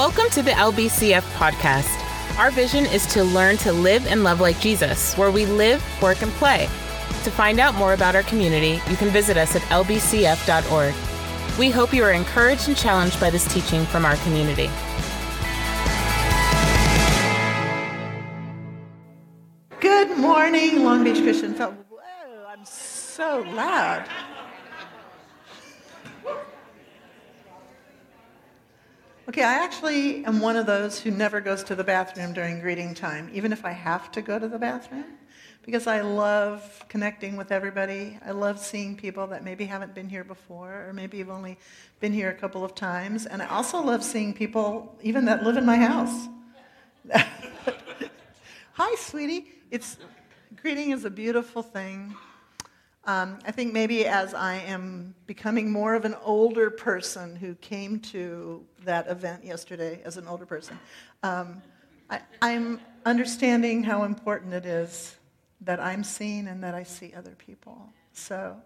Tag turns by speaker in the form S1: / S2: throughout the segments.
S1: Welcome to the LBCF podcast. Our vision is to learn to live and love like Jesus, where we live, work, and play. To find out more about our community, you can visit us at lbcf.org. We hope you are encouraged and challenged by this teaching from our community.
S2: Good morning, Long Beach Christian Fellowship. Whoa, I'm so loud. Okay, I actually am one of those who never goes to the bathroom during greeting time, even if I have to go to the bathroom, because I love connecting with everybody. I love seeing people that maybe haven't been here before, or maybe have only been here a couple of times. And I also love seeing people even that live in my house. Hi, sweetie. It's greeting is a beautiful thing. Um, I think maybe as I am becoming more of an older person who came to that event yesterday as an older person, um, I, I'm understanding how important it is that I'm seen and that I see other people. So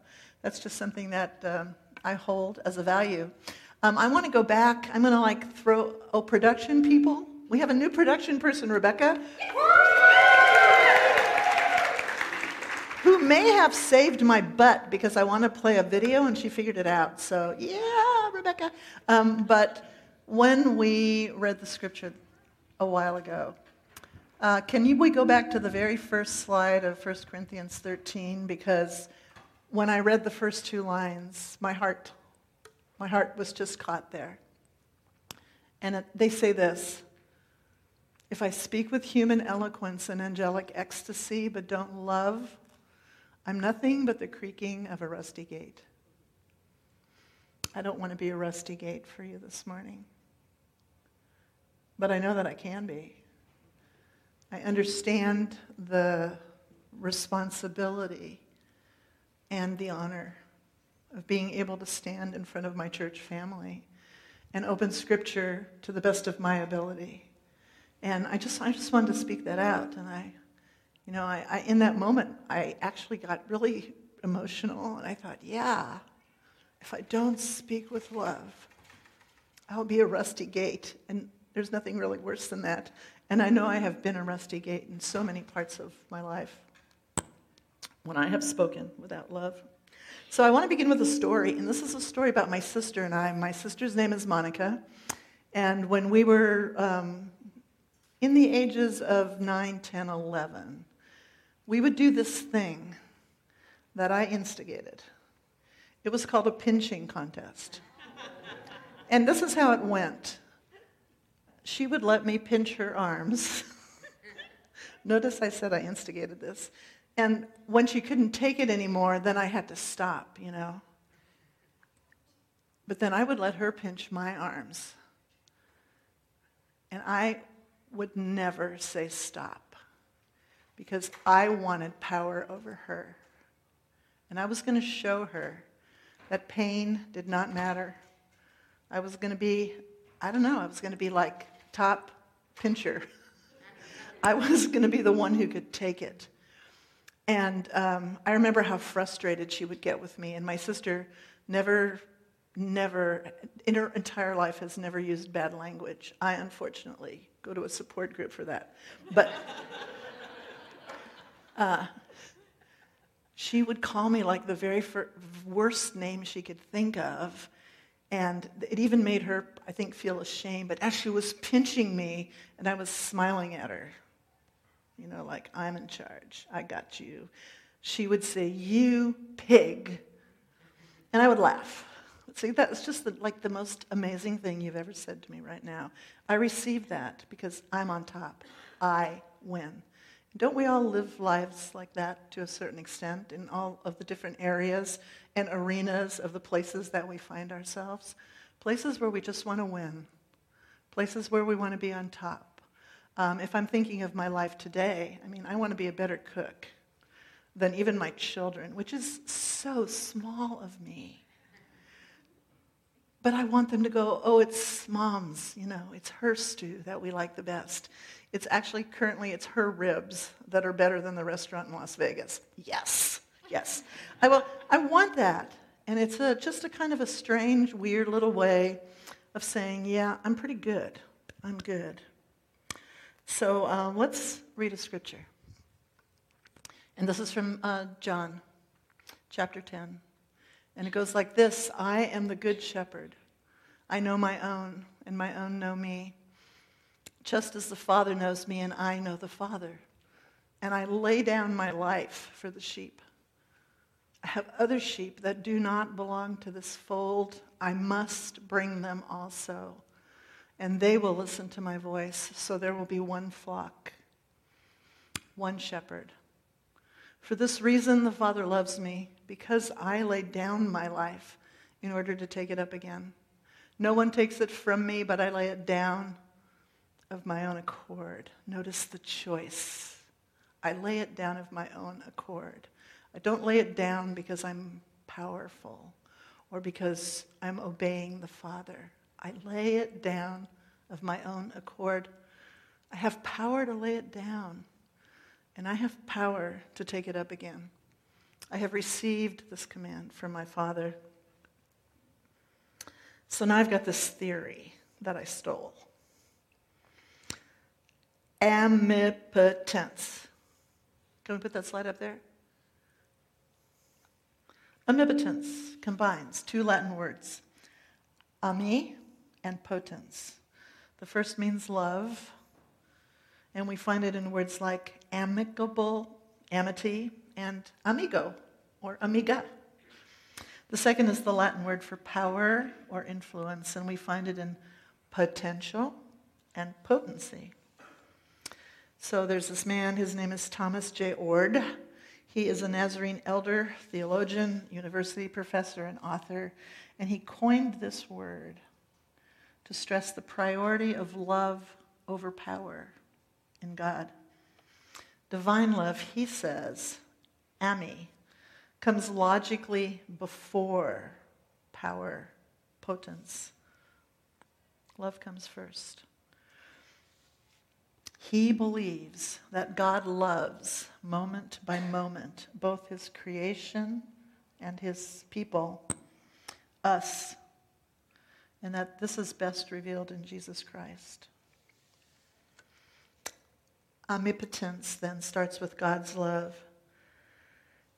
S2: that's just something that um, I hold as a value. Um, I want to go back. I'm going to like throw, oh, production people. We have a new production person, Rebecca who may have saved my butt because I want to play a video and she figured it out. So, yeah, Rebecca. Um, but when we read the scripture a while ago, uh, can you, we go back to the very first slide of 1 Corinthians 13? Because when I read the first two lines, my heart, my heart was just caught there. And it, they say this If I speak with human eloquence and angelic ecstasy, but don't love, I'm nothing but the creaking of a rusty gate. I don't want to be a rusty gate for you this morning. But I know that I can be. I understand the responsibility and the honor of being able to stand in front of my church family and open scripture to the best of my ability. And I just, I just wanted to speak that out. And I, you know, I, I, in that moment, I actually got really emotional, and I thought, yeah, if I don't speak with love, I'll be a rusty gate. And there's nothing really worse than that. And I know I have been a rusty gate in so many parts of my life when I have spoken without love. So I want to begin with a story, and this is a story about my sister and I. My sister's name is Monica, and when we were um, in the ages of 9, 10, 11, we would do this thing that I instigated. It was called a pinching contest. and this is how it went. She would let me pinch her arms. Notice I said I instigated this. And when she couldn't take it anymore, then I had to stop, you know. But then I would let her pinch my arms. And I would never say stop because I wanted power over her. And I was going to show her that pain did not matter. I was going to be, I don't know, I was going to be like top pincher. I was going to be the one who could take it. And um, I remember how frustrated she would get with me. And my sister never, never, in her entire life, has never used bad language. I, unfortunately, go to a support group for that. But. Uh, she would call me like the very worst name she could think of. And it even made her, I think, feel ashamed. But as she was pinching me and I was smiling at her, you know, like, I'm in charge, I got you, she would say, You pig. And I would laugh. See, that's just the, like the most amazing thing you've ever said to me right now. I received that because I'm on top. I win. Don't we all live lives like that to a certain extent in all of the different areas and arenas of the places that we find ourselves? Places where we just want to win, places where we want to be on top. Um, if I'm thinking of my life today, I mean, I want to be a better cook than even my children, which is so small of me. But I want them to go, oh, it's mom's, you know, it's her stew that we like the best. It's actually currently it's her ribs that are better than the restaurant in Las Vegas. Yes, yes. I will. I want that, and it's a, just a kind of a strange, weird little way of saying, yeah, I'm pretty good, I'm good. So um, let's read a scripture. And this is from uh, John chapter 10. And it goes like this I am the good shepherd. I know my own, and my own know me. Just as the Father knows me, and I know the Father. And I lay down my life for the sheep. I have other sheep that do not belong to this fold. I must bring them also. And they will listen to my voice. So there will be one flock, one shepherd. For this reason, the Father loves me, because I laid down my life in order to take it up again. No one takes it from me, but I lay it down of my own accord. Notice the choice. I lay it down of my own accord. I don't lay it down because I'm powerful or because I'm obeying the Father. I lay it down of my own accord. I have power to lay it down, and I have power to take it up again. I have received this command from my Father. So now I've got this theory that I stole. Amipotence. Can we put that slide up there? Amipotence combines two Latin words, ami and potens. The first means love, and we find it in words like amicable, amity, and amigo or amiga. The second is the Latin word for power or influence, and we find it in potential and potency. So there's this man, his name is Thomas J. Oord. He is a Nazarene elder, theologian, university professor, and author, and he coined this word to stress the priority of love over power in God. Divine love, he says, ami, comes logically before power, potence. Love comes first. He believes that God loves moment by moment both his creation and his people, us, and that this is best revealed in Jesus Christ. Amipotence then starts with God's love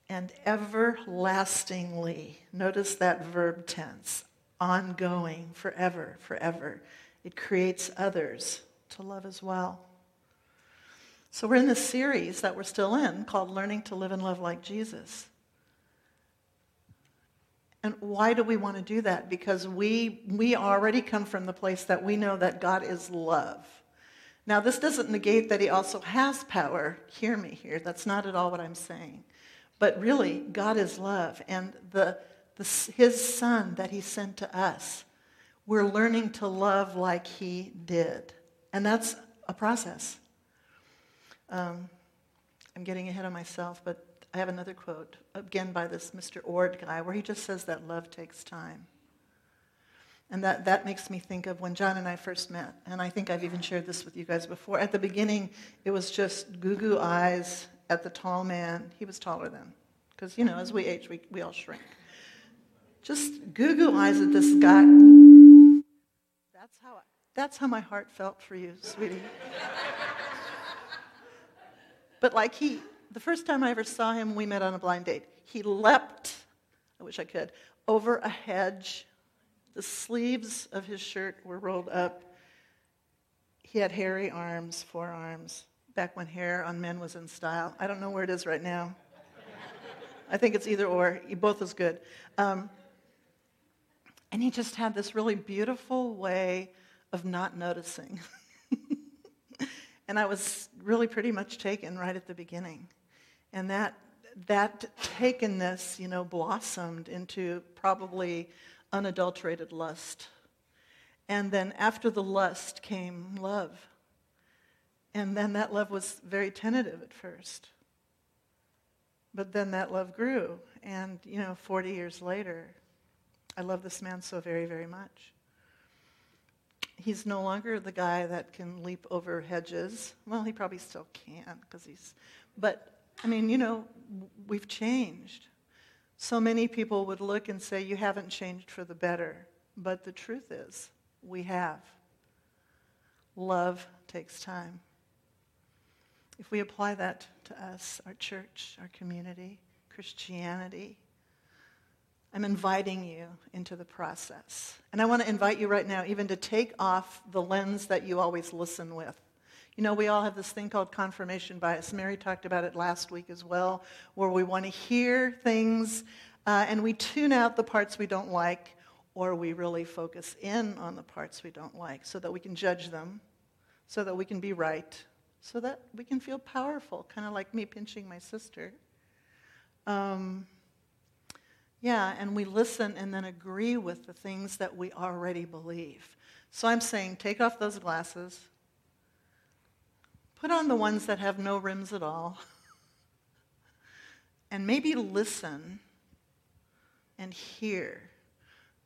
S2: and everlastingly. Notice that verb tense ongoing, forever, forever. It creates others to love as well. So we're in this series that we're still in called Learning to Live and Love Like Jesus. And why do we want to do that? Because we, we already come from the place that we know that God is love. Now, this doesn't negate that he also has power. Hear me here. That's not at all what I'm saying. But really, God is love. And the, the, his son that he sent to us, we're learning to love like he did. And that's a process. Um, I'm getting ahead of myself, but I have another quote, again by this Mr. Oord guy, where he just says that love takes time. And that, that makes me think of when John and I first met. And I think I've even shared this with you guys before. At the beginning, it was just goo goo eyes at the tall man. He was taller then. Because, you know, as we age, we, we all shrink. Just goo goo eyes at this guy. That's how, I, that's how my heart felt for you, sweetie. but like he, the first time I ever saw him, we met on a blind date. He leapt, I wish I could, over a hedge. The sleeves of his shirt were rolled up. He had hairy arms, forearms, back when hair on men was in style. I don't know where it is right now. I think it's either or. Both is good. Um, and he just had this really beautiful way of not noticing. and I was really pretty much taken right at the beginning. And that, that takenness, you know, blossomed into probably unadulterated lust. And then after the lust came love. And then that love was very tentative at first. But then that love grew. And, you know, 40 years later, I love this man so very, very much. He's no longer the guy that can leap over hedges. Well, he probably still can because he's, but I mean, you know, we've changed. So many people would look and say, You haven't changed for the better. But the truth is, we have. Love takes time. If we apply that to us, our church, our community, Christianity, I'm inviting you into the process. And I want to invite you right now even to take off the lens that you always listen with. You know, we all have this thing called confirmation bias. Mary talked about it last week as well, where we want to hear things uh, and we tune out the parts we don't like, or we really focus in on the parts we don't like so that we can judge them, so that we can be right, so that we can feel powerful, kind of like me pinching my sister. Um, yeah, and we listen and then agree with the things that we already believe. So I'm saying take off those glasses, put on the ones that have no rims at all, and maybe listen and hear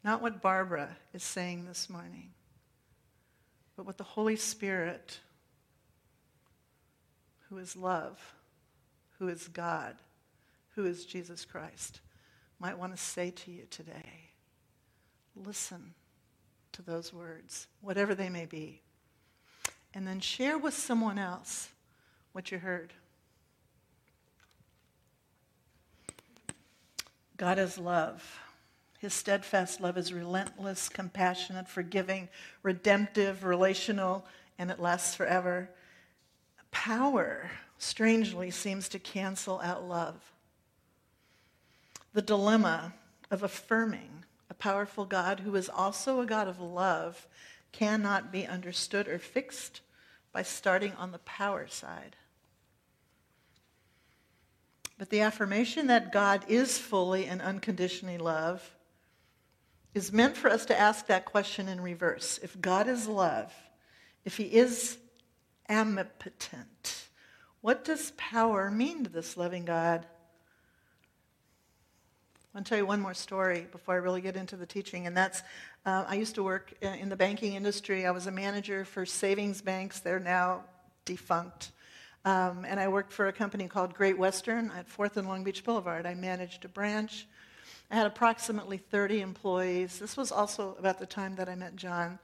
S2: not what Barbara is saying this morning, but what the Holy Spirit, who is love, who is God, who is Jesus Christ, might want to say to you today. Listen to those words, whatever they may be. And then share with someone else what you heard. God is love. His steadfast love is relentless, compassionate, forgiving, redemptive, relational, and it lasts forever. Power, strangely, seems to cancel out love the dilemma of affirming a powerful God who is also a God of love cannot be understood or fixed by starting on the power side. But the affirmation that God is fully and unconditionally love is meant for us to ask that question in reverse. If God is love, if he is omnipotent, what does power mean to this loving God? I'll tell you one more story before I really get into the teaching, and that's uh, I used to work in the banking industry. I was a manager for savings banks. They're now defunct. Um, and I worked for a company called Great Western at 4th and Long Beach Boulevard. I managed a branch. I had approximately 30 employees. This was also about the time that I met John.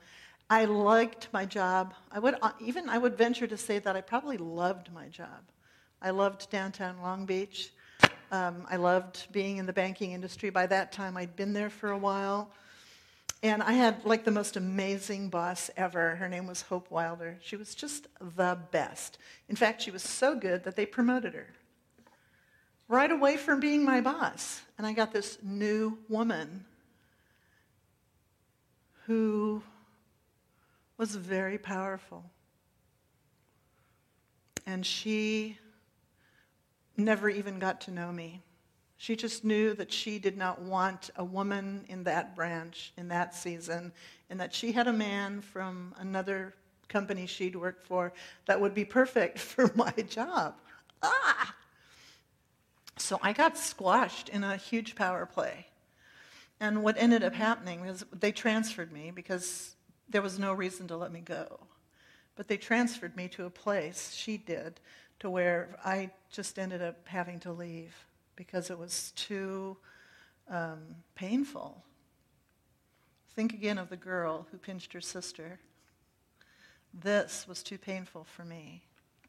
S2: I liked my job. I would uh, even I would venture to say that I probably loved my job. I loved downtown Long Beach. Um, I loved being in the banking industry. By that time, I'd been there for a while. And I had like the most amazing boss ever. Her name was Hope Wilder. She was just the best. In fact, she was so good that they promoted her right away from being my boss. And I got this new woman who was very powerful. And she never even got to know me. She just knew that she did not want a woman in that branch in that season, and that she had a man from another company she'd worked for that would be perfect for my job. Ah! So I got squashed in a huge power play. And what ended up happening was they transferred me because there was no reason to let me go. But they transferred me to a place, she did, to where I just ended up having to leave because it was too um, painful. Think again of the girl who pinched her sister. This was too painful for me,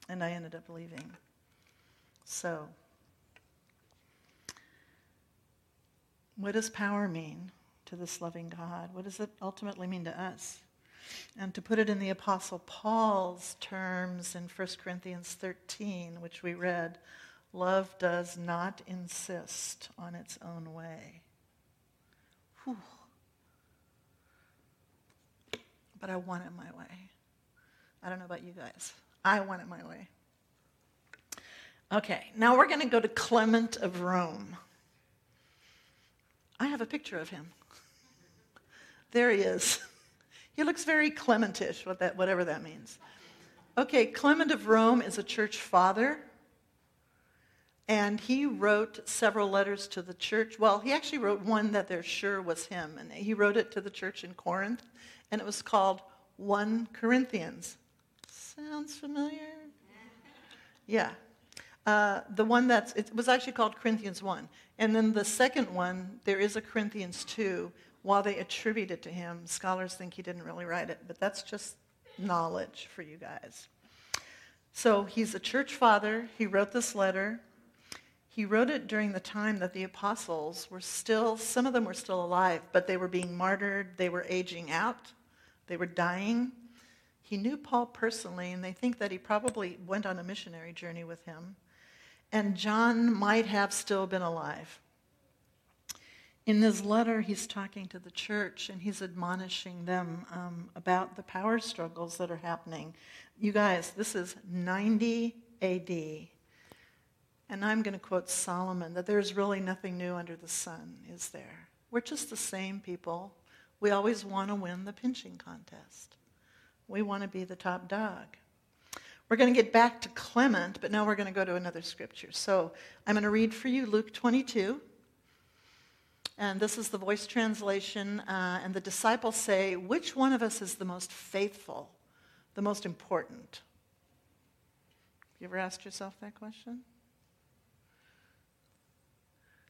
S2: and I ended up leaving. So, what does power mean to this loving God? What does it ultimately mean to us? And to put it in the Apostle Paul's terms in 1 Corinthians 13, which we read, love does not insist on its own way. Whew. But I want it my way. I don't know about you guys. I want it my way. Okay, now we're going to go to Clement of Rome. I have a picture of him. There he is. He looks very Clementish, what that, whatever that means. Okay, Clement of Rome is a church father, and he wrote several letters to the church. Well, he actually wrote one that they're sure was him, and he wrote it to the church in Corinth, and it was called 1 Corinthians. Sounds familiar? Yeah. Uh, the one that's, it was actually called Corinthians 1. And then the second one, there is a Corinthians 2, while they attribute it to him, scholars think he didn't really write it, but that's just knowledge for you guys. So he's a church father. He wrote this letter. He wrote it during the time that the apostles were still, some of them were still alive, but they were being martyred. They were aging out. They were dying. He knew Paul personally, and they think that he probably went on a missionary journey with him. And John might have still been alive. In this letter, he's talking to the church and he's admonishing them um, about the power struggles that are happening. You guys, this is 90 AD. And I'm going to quote Solomon that there's really nothing new under the sun, is there? We're just the same people. We always want to win the pinching contest. We want to be the top dog. We're going to get back to Clement, but now we're going to go to another scripture. So I'm going to read for you Luke 22. And this is the voice translation. Uh, and the disciples say, Which one of us is the most faithful, the most important? You ever asked yourself that question?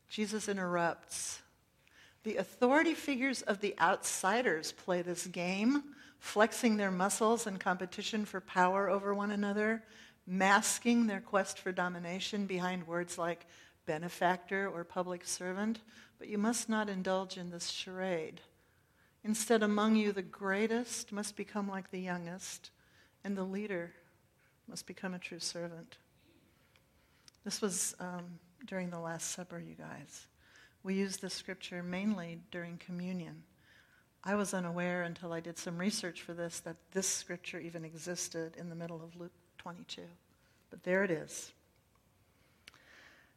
S2: Jesus interrupts. The authority figures of the outsiders play this game, flexing their muscles in competition for power over one another, masking their quest for domination behind words like benefactor or public servant but you must not indulge in this charade. Instead, among you, the greatest must become like the youngest, and the leader must become a true servant. This was um, during the Last Supper, you guys. We use this scripture mainly during communion. I was unaware until I did some research for this that this scripture even existed in the middle of Luke 22. But there it is.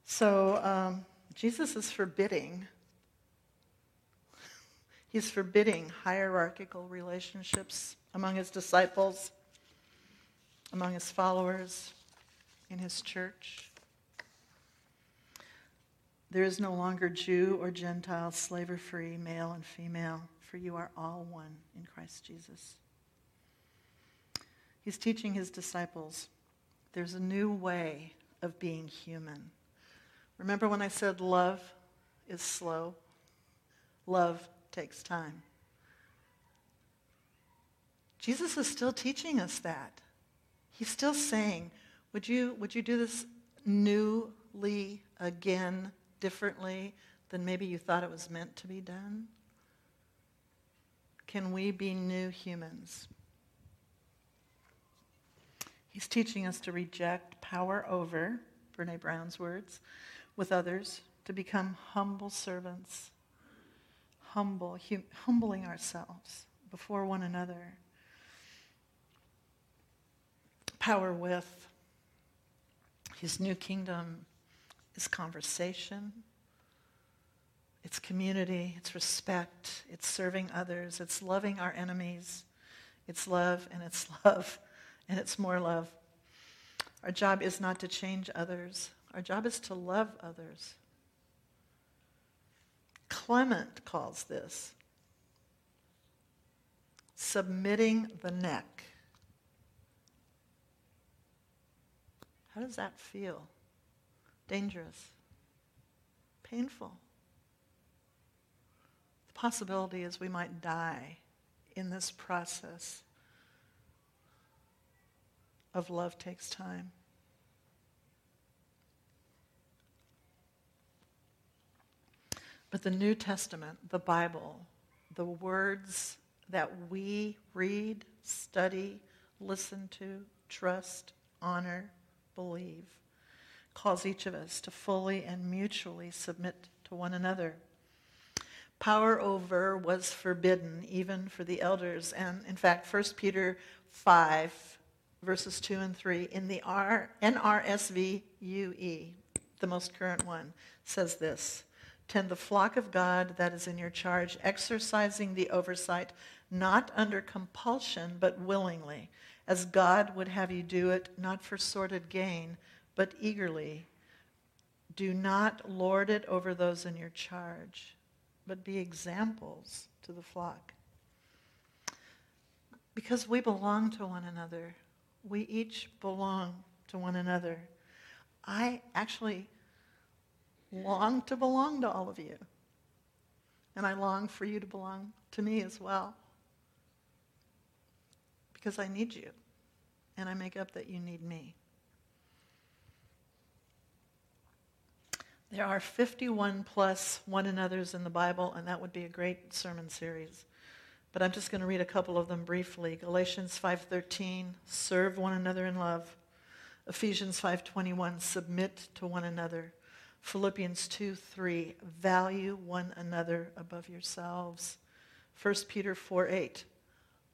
S2: So, um, Jesus is forbidding, he's forbidding hierarchical relationships among his disciples, among his followers, in his church. There is no longer Jew or Gentile, slave or free, male and female, for you are all one in Christ Jesus. He's teaching his disciples there's a new way of being human. Remember when I said love is slow? Love takes time. Jesus is still teaching us that. He's still saying, would you, would you do this newly again, differently than maybe you thought it was meant to be done? Can we be new humans? He's teaching us to reject power over, Brene Brown's words, with others, to become humble servants, humble, hum, humbling ourselves before one another. Power with his new kingdom is conversation, it's community, it's respect, it's serving others, it's loving our enemies, it's love and it's love and it's more love. Our job is not to change others, our job is to love others. Clement calls this submitting the neck. How does that feel? Dangerous, painful. The possibility is we might die in this process of love takes time. But the New Testament, the Bible, the words that we read, study, listen to, trust, honor, believe, calls each of us to fully and mutually submit to one another. Power over was forbidden even for the elders. And in fact, 1 Peter 5, verses 2 and 3, in the R- the most current one, says this Tend the flock of God that is in your charge, exercising the oversight not under compulsion, but willingly, as God would have you do it, not for sordid gain, but eagerly. Do not lord it over those in your charge, but be examples to the flock. Because we belong to one another, we each belong to one another. I actually long to belong to all of you. And I long for you to belong to me as well. because I need you. And I make up that you need me. There are 51 plus one another's in the Bible, and that would be a great sermon series. But I'm just going to read a couple of them briefly. Galatians 5:13, serve one another in love. Ephesians 5:21, submit to one another. Philippians 2:3, value one another above yourselves. 1 Peter 4:8,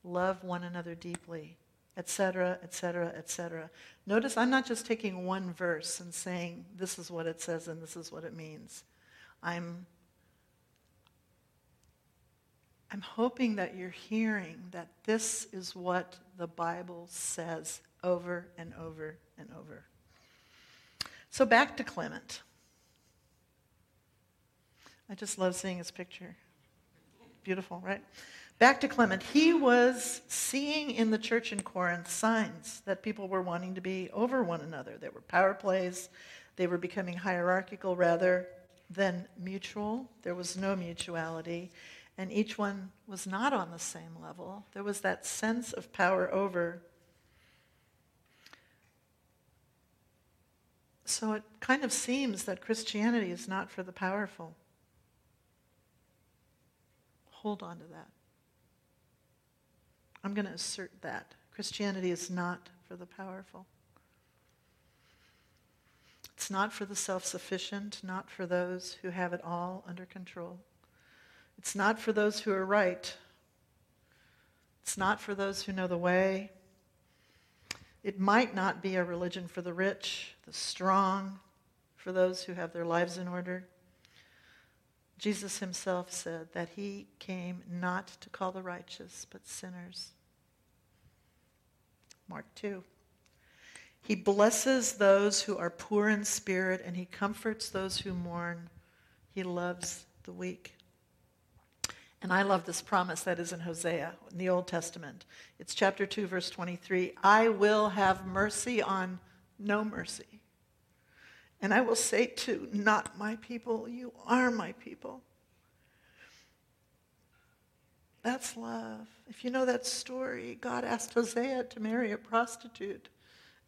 S2: love one another deeply etc., etc., etc. Notice I'm not just taking one verse and saying this is what it says and this is what it means. I'm I'm hoping that you're hearing that this is what the Bible says over and over and over. So back to Clement. I just love seeing his picture. Beautiful, right? Back to Clement. He was seeing in the church in Corinth signs that people were wanting to be over one another. There were power plays, they were becoming hierarchical rather than mutual. There was no mutuality, and each one was not on the same level. There was that sense of power over. So it kind of seems that Christianity is not for the powerful. Hold on to that. I'm going to assert that. Christianity is not for the powerful. It's not for the self sufficient, not for those who have it all under control. It's not for those who are right. It's not for those who know the way. It might not be a religion for the rich, the strong, for those who have their lives in order. Jesus himself said that he came not to call the righteous, but sinners. Mark 2. He blesses those who are poor in spirit and he comforts those who mourn. He loves the weak. And I love this promise that is in Hosea in the Old Testament. It's chapter 2, verse 23. I will have mercy on no mercy. And I will say to not my people, you are my people. That's love. If you know that story, God asked Hosea to marry a prostitute,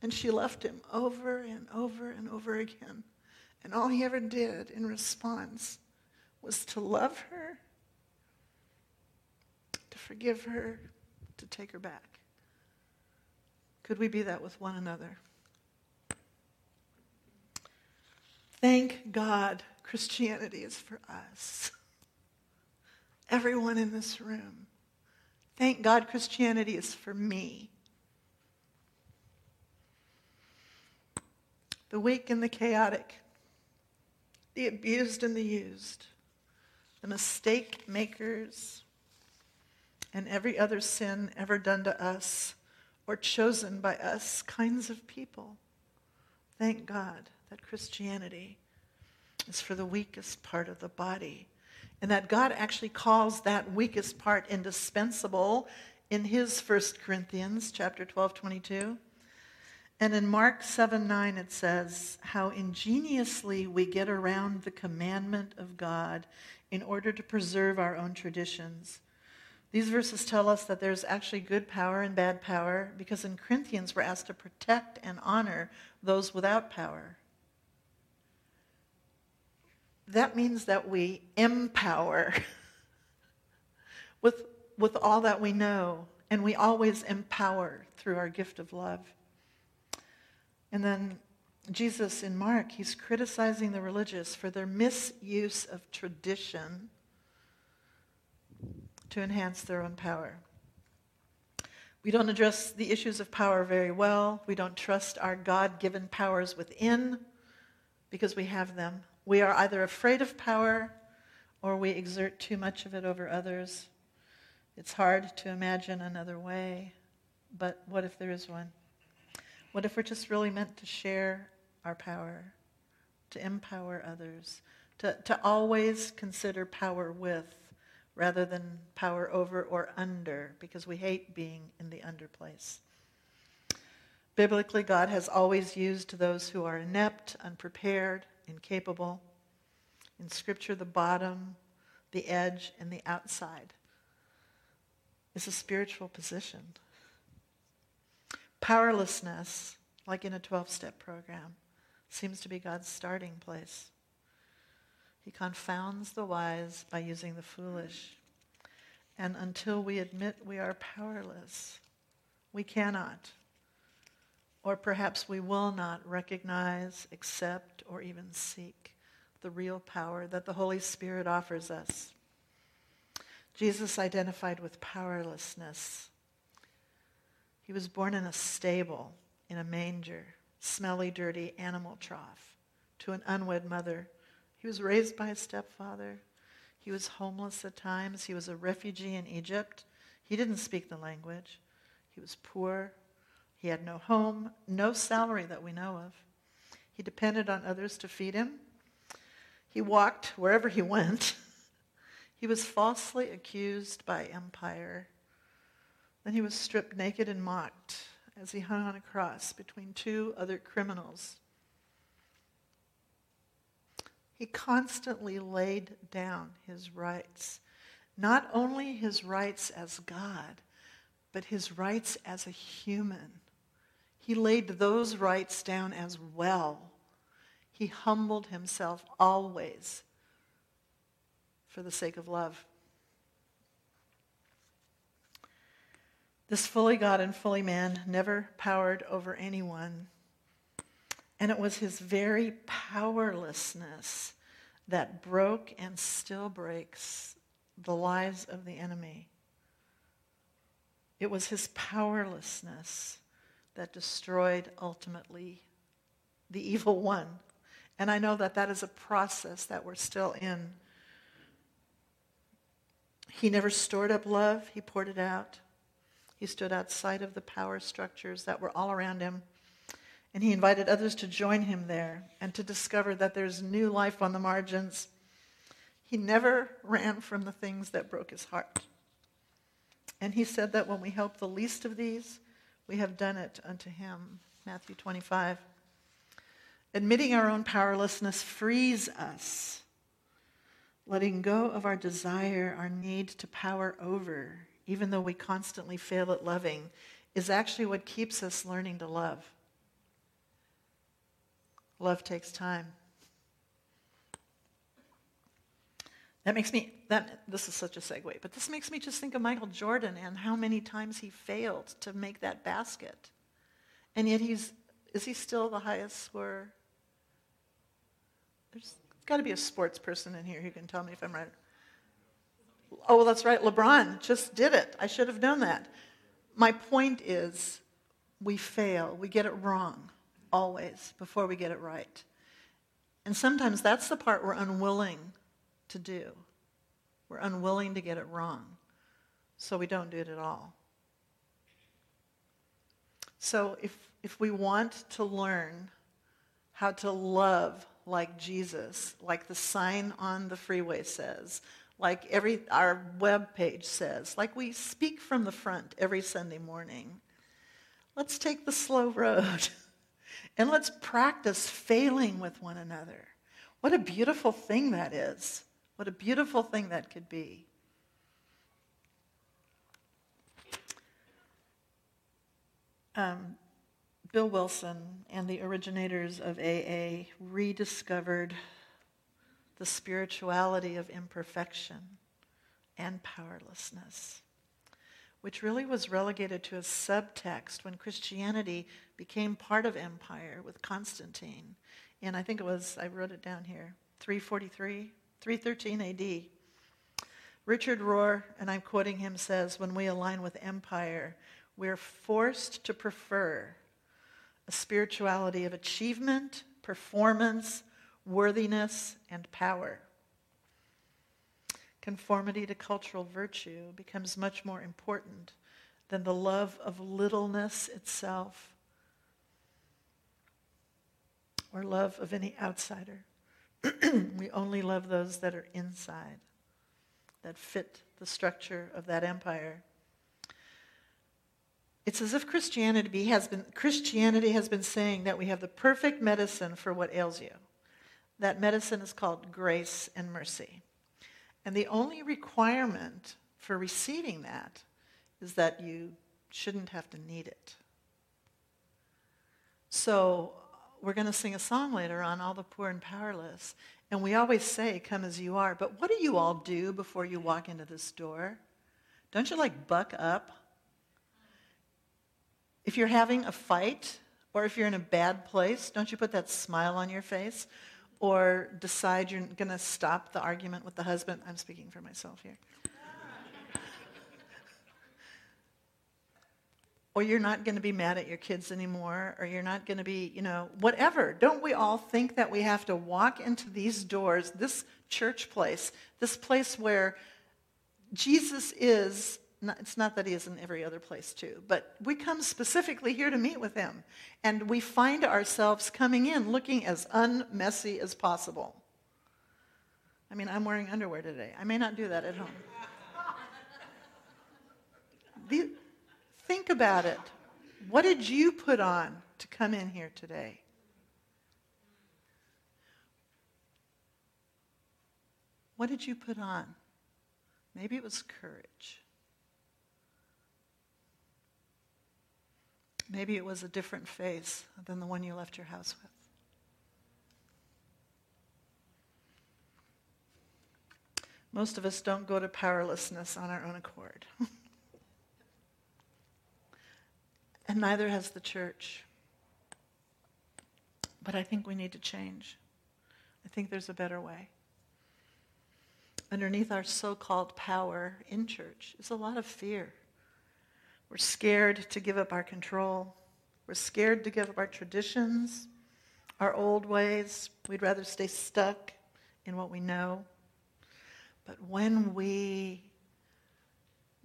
S2: and she left him over and over and over again. And all he ever did in response was to love her, to forgive her, to take her back. Could we be that with one another? Thank God Christianity is for us everyone in this room. Thank God Christianity is for me. The weak and the chaotic, the abused and the used, the mistake makers, and every other sin ever done to us or chosen by us kinds of people. Thank God that Christianity is for the weakest part of the body and that God actually calls that weakest part indispensable in his 1 Corinthians chapter 12, 22. And in Mark 7 9, it says, How ingeniously we get around the commandment of God in order to preserve our own traditions. These verses tell us that there's actually good power and bad power because in Corinthians we're asked to protect and honor those without power that means that we empower with, with all that we know, and we always empower through our gift of love. And then Jesus in Mark, he's criticizing the religious for their misuse of tradition to enhance their own power. We don't address the issues of power very well. We don't trust our God given powers within because we have them. We are either afraid of power or we exert too much of it over others. It's hard to imagine another way, but what if there is one? What if we're just really meant to share our power, to empower others, to, to always consider power with rather than power over or under, because we hate being in the under place. Biblically, God has always used those who are inept, unprepared, incapable. In Scripture, the bottom, the edge, and the outside is a spiritual position. Powerlessness, like in a 12 step program, seems to be God's starting place. He confounds the wise by using the foolish. And until we admit we are powerless, we cannot, or perhaps we will not recognize, accept, or even seek the real power that the Holy Spirit offers us. Jesus identified with powerlessness. He was born in a stable, in a manger, smelly, dirty animal trough, to an unwed mother. He was raised by a stepfather. He was homeless at times. He was a refugee in Egypt. He didn't speak the language. He was poor. He had no home, no salary that we know of. He depended on others to feed him. He walked wherever he went. he was falsely accused by empire. Then he was stripped naked and mocked as he hung on a cross between two other criminals. He constantly laid down his rights, not only his rights as God, but his rights as a human. He laid those rights down as well. He humbled himself always for the sake of love. This fully God and fully man never powered over anyone. And it was his very powerlessness that broke and still breaks the lives of the enemy. It was his powerlessness that destroyed ultimately the evil one. And I know that that is a process that we're still in. He never stored up love, he poured it out. He stood outside of the power structures that were all around him. And he invited others to join him there and to discover that there's new life on the margins. He never ran from the things that broke his heart. And he said that when we help the least of these, we have done it unto him. Matthew 25. Admitting our own powerlessness frees us. Letting go of our desire, our need to power over, even though we constantly fail at loving, is actually what keeps us learning to love. Love takes time. That makes me, that, this is such a segue, but this makes me just think of Michael Jordan and how many times he failed to make that basket. And yet he's, is he still the highest scorer? There's got to be a sports person in here who can tell me if I'm right. Oh, that's right. LeBron just did it. I should have known that. My point is, we fail. We get it wrong, always, before we get it right. And sometimes that's the part we're unwilling to do. We're unwilling to get it wrong, so we don't do it at all. So if, if we want to learn how to love like Jesus, like the sign on the freeway says, like every our web page says, like we speak from the front every Sunday morning. Let's take the slow road and let's practice failing with one another. What a beautiful thing that is. What a beautiful thing that could be. Um, Bill Wilson and the originators of AA rediscovered the spirituality of imperfection and powerlessness, which really was relegated to a subtext when Christianity became part of empire with Constantine. And I think it was, I wrote it down here, 343, 313 AD. Richard Rohr, and I'm quoting him, says, When we align with empire, we're forced to prefer a spirituality of achievement, performance, worthiness, and power. Conformity to cultural virtue becomes much more important than the love of littleness itself or love of any outsider. we only love those that are inside, that fit the structure of that empire. It's as if Christianity has been, Christianity has been saying that we have the perfect medicine for what ails you. That medicine is called grace and mercy. And the only requirement for receiving that is that you shouldn't have to need it. So we're going to sing a song later on, All the Poor and Powerless. And we always say, Come as you are. But what do you all do before you walk into this door? Don't you like buck up? If you're having a fight or if you're in a bad place, don't you put that smile on your face? Or decide you're going to stop the argument with the husband? I'm speaking for myself here. Or you're not going to be mad at your kids anymore, or you're not going to be, you know, whatever. Don't we all think that we have to walk into these doors, this church place, this place where Jesus is, not, it's not that he is in every other place too, but we come specifically here to meet with him. And we find ourselves coming in looking as unmessy as possible. I mean, I'm wearing underwear today. I may not do that at home. Think about it. What did you put on to come in here today? What did you put on? Maybe it was courage. Maybe it was a different face than the one you left your house with. Most of us don't go to powerlessness on our own accord. and neither has the church. But I think we need to change. I think there's a better way. Underneath our so called power in church is a lot of fear. We're scared to give up our control. We're scared to give up our traditions, our old ways. We'd rather stay stuck in what we know. But when we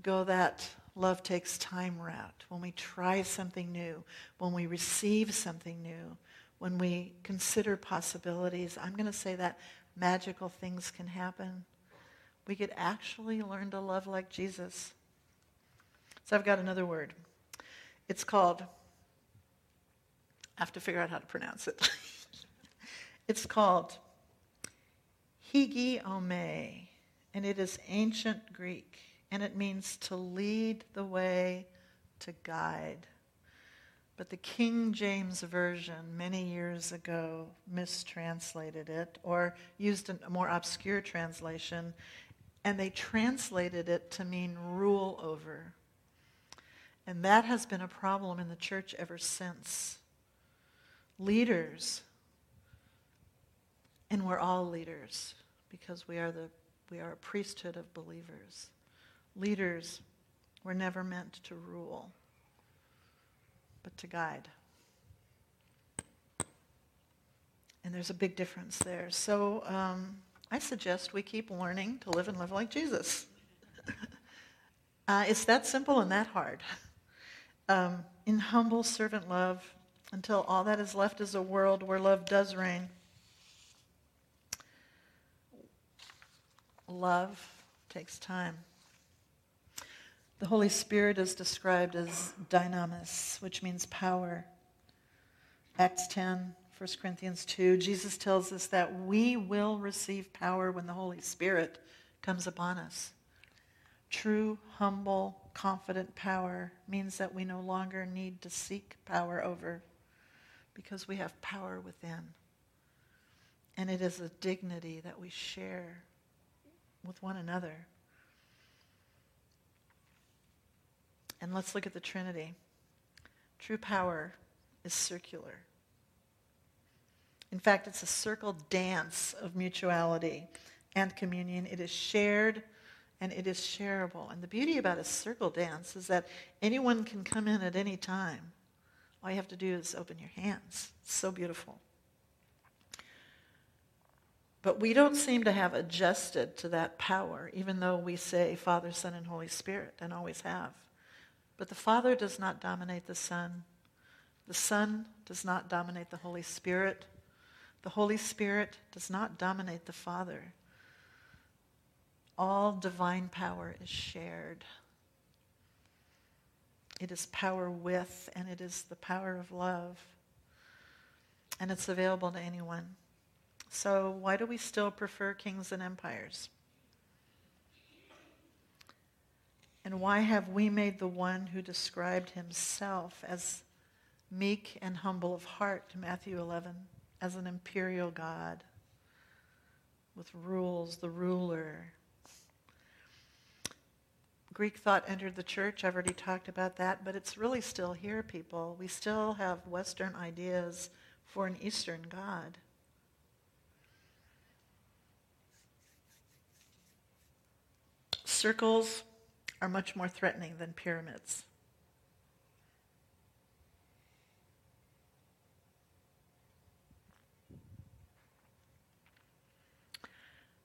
S2: go that love takes time route, when we try something new, when we receive something new, when we consider possibilities, I'm going to say that magical things can happen. We could actually learn to love like Jesus. So I've got another word. It's called, I have to figure out how to pronounce it. it's called hegeomai, and it is ancient Greek and it means to lead the way, to guide. But the King James Version many years ago mistranslated it or used a more obscure translation, and they translated it to mean rule over. And that has been a problem in the church ever since. Leaders, and we're all leaders because we are, the, we are a priesthood of believers. Leaders were never meant to rule, but to guide. And there's a big difference there. So um, I suggest we keep learning to live and live like Jesus. uh, it's that simple and that hard. Um, in humble servant love, until all that is left is a world where love does reign. Love takes time. The Holy Spirit is described as dynamis, which means power. Acts 10, 1 Corinthians 2, Jesus tells us that we will receive power when the Holy Spirit comes upon us. True, humble, confident power means that we no longer need to seek power over because we have power within. And it is a dignity that we share with one another. And let's look at the Trinity. True power is circular. In fact, it's a circle dance of mutuality and communion. It is shared and it is shareable. And the beauty about a circle dance is that anyone can come in at any time. All you have to do is open your hands. It's so beautiful. But we don't seem to have adjusted to that power, even though we say Father, Son, and Holy Spirit, and always have. But the Father does not dominate the Son. The Son does not dominate the Holy Spirit. The Holy Spirit does not dominate the Father. All divine power is shared. It is power with, and it is the power of love. And it's available to anyone. So, why do we still prefer kings and empires? And why have we made the one who described himself as meek and humble of heart, Matthew 11, as an imperial God with rules, the ruler. Greek thought entered the church. I've already talked about that, but it's really still here, people. We still have Western ideas for an Eastern God. Circles are much more threatening than pyramids.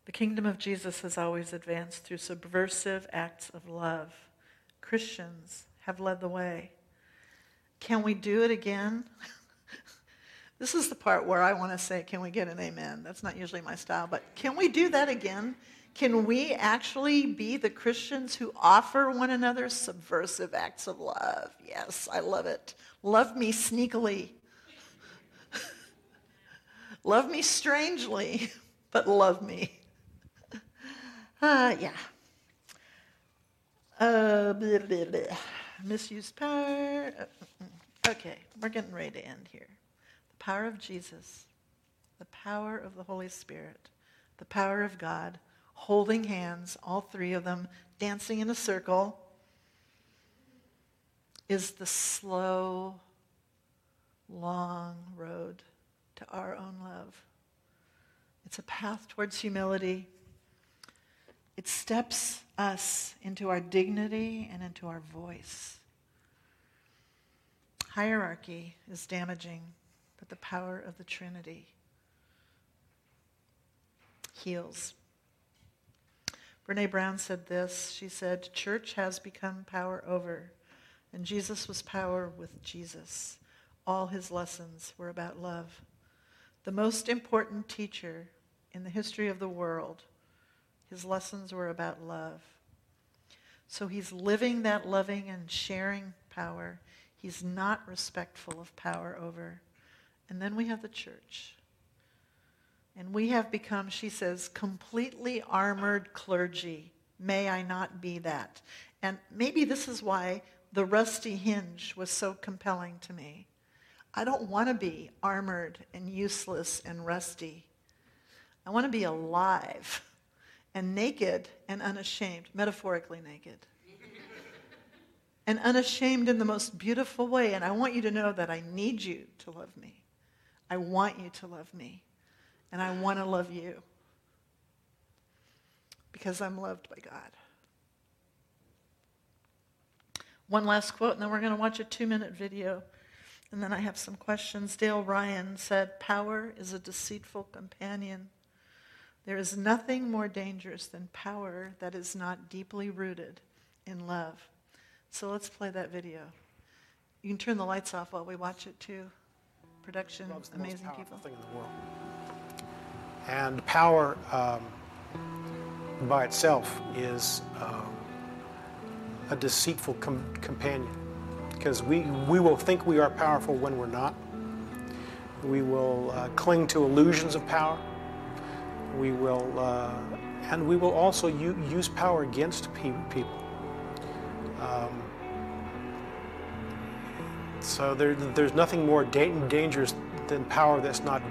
S2: The kingdom of Jesus has always advanced through subversive acts of love. Christians have led the way. Can we do it again? this is the part where I want to say, can we get an amen? That's not usually my style, but can we do that again? Can we actually be the Christians who offer one another subversive acts of love? Yes, I love it. Love me sneakily. love me strangely, but love me. Uh, yeah. Uh, blah, blah, blah. Misused power. Uh, okay, we're getting ready to end here. The power of Jesus, the power of the Holy Spirit, the power of God, holding hands, all three of them, dancing in a circle, is the slow, long road to our own love. It's a path towards humility it steps us into our dignity and into our voice. Hierarchy is damaging, but the power of the Trinity heals. Brene Brown said this. She said, Church has become power over, and Jesus was power with Jesus. All his lessons were about love. The most important teacher in the history of the world his lessons were about love. So he's living that loving and sharing power. He's not respectful of power over. And then we have the church. And we have become, she says, completely armored clergy. May I not be that. And maybe this is why the rusty hinge was so compelling to me. I don't want to be armored and useless and rusty. I want to be alive and naked and unashamed, metaphorically naked. and unashamed in the most beautiful way. And I want you to know that I need you to love me. I want you to love me. And I want to love you because I'm loved by God. One last quote, and then we're going to watch a two minute video. And then I have some questions. Dale Ryan said, Power is a deceitful companion there is nothing more dangerous than power that is not deeply rooted in love. So let's play that video. You can turn the lights off while we watch it too. Production, amazing people.
S3: And power um, by itself is um, a deceitful com- companion because we, we will think we are powerful when we're not. We will uh, cling to illusions of power we will, uh, and we will also use power against pe- people. Um, so there, there's nothing more da- dangerous than power that's not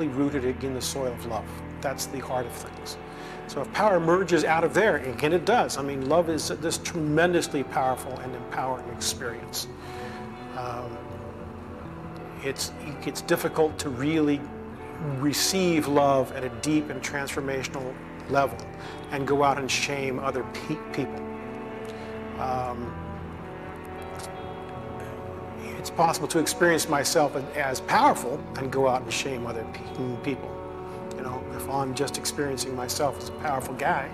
S3: deeply rooted in the soil of love. That's the heart of things. So if power emerges out of there, again it does. I mean, love is this tremendously powerful and empowering experience. Um, it's it's difficult to really receive love at a deep and transformational level and go out and shame other pe- people. Um, it's possible to experience myself as powerful and go out and shame other people. You know, if I'm just experiencing myself as a powerful guy,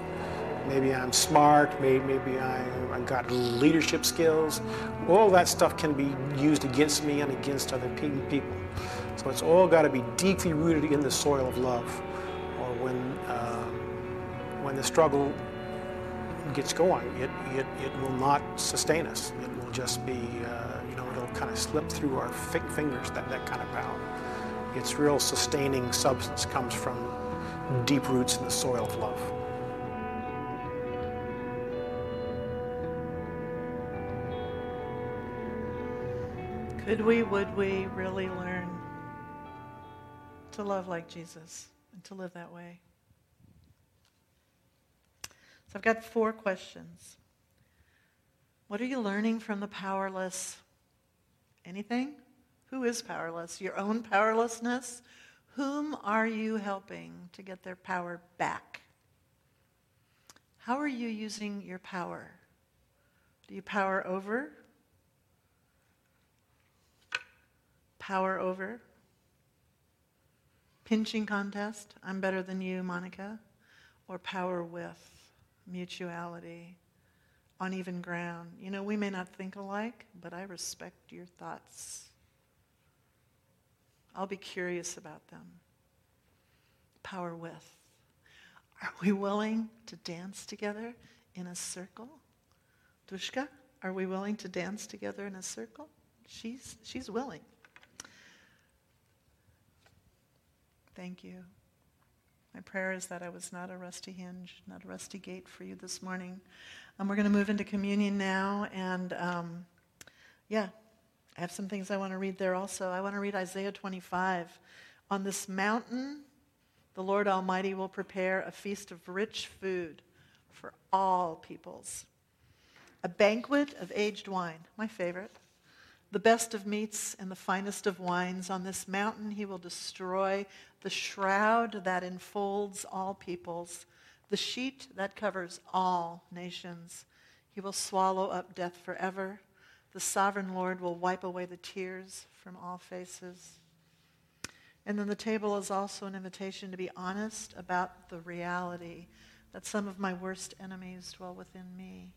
S3: maybe I'm smart, maybe, maybe I've got leadership skills. All that stuff can be used against me and against other people. So it's all got to be deeply rooted in the soil of love. Or when, uh, when the struggle gets going, it, it, it will not sustain us. It will just be, uh, kind of slip through our fingers, that, that kind of power. Its real sustaining substance comes from deep roots in the soil of love.
S2: Could we, would we really learn to love like Jesus and to live that way? So I've got four questions. What are you learning from the powerless? Anything? Who is powerless? Your own powerlessness? Whom are you helping to get their power back? How are you using your power? Do you power over power over. Pinching contest, I'm better than you, Monica. Or power with, mutuality, on even ground. You know, we may not think alike, but I respect your thoughts. I'll be curious about them. Power with. Are we willing to dance together in a circle? Dushka, are we willing to dance together in a circle? She's, she's willing. Thank you. My prayer is that I was not a rusty hinge, not a rusty gate for you this morning. Um, we're going to move into communion now, and um, yeah, I have some things I want to read there also. I want to read Isaiah 25. On this mountain, the Lord Almighty will prepare a feast of rich food for all peoples, a banquet of aged wine, my favorite the best of meats and the finest of wines. On this mountain he will destroy the shroud that enfolds all peoples, the sheet that covers all nations. He will swallow up death forever. The sovereign Lord will wipe away the tears from all faces. And then the table is also an invitation to be honest about the reality that some of my worst enemies dwell within me.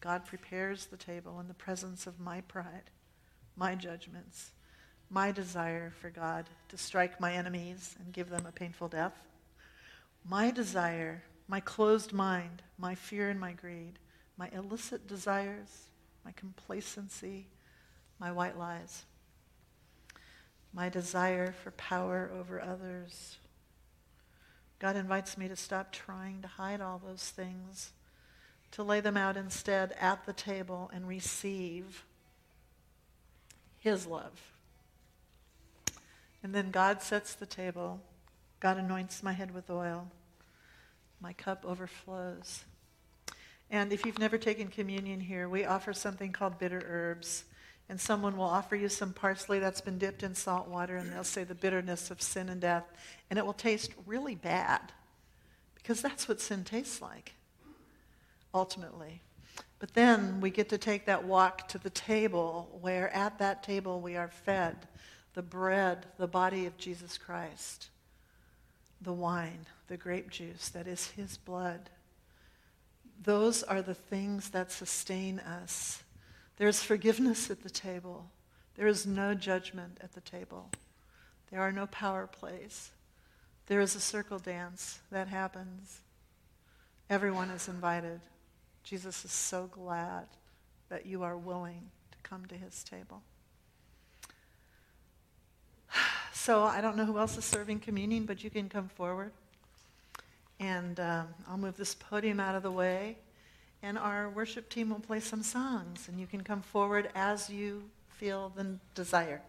S2: God prepares the table in the presence of my pride, my judgments, my desire for God to strike my enemies and give them a painful death, my desire, my closed mind, my fear and my greed, my illicit desires, my complacency, my white lies, my desire for power over others. God invites me to stop trying to hide all those things to lay them out instead at the table and receive His love. And then God sets the table. God anoints my head with oil. My cup overflows. And if you've never taken communion here, we offer something called bitter herbs. And someone will offer you some parsley that's been dipped in salt water, and they'll say the bitterness of sin and death. And it will taste really bad because that's what sin tastes like ultimately. But then we get to take that walk to the table where at that table we are fed the bread, the body of Jesus Christ, the wine, the grape juice that is his blood. Those are the things that sustain us. There's forgiveness at the table. There is no judgment at the table. There are no power plays. There is a circle dance that happens. Everyone is invited. Jesus is so glad that you are willing to come to his table. So I don't know who else is serving communion, but you can come forward. And um, I'll move this podium out of the way. And our worship team will play some songs. And you can come forward as you feel the desire.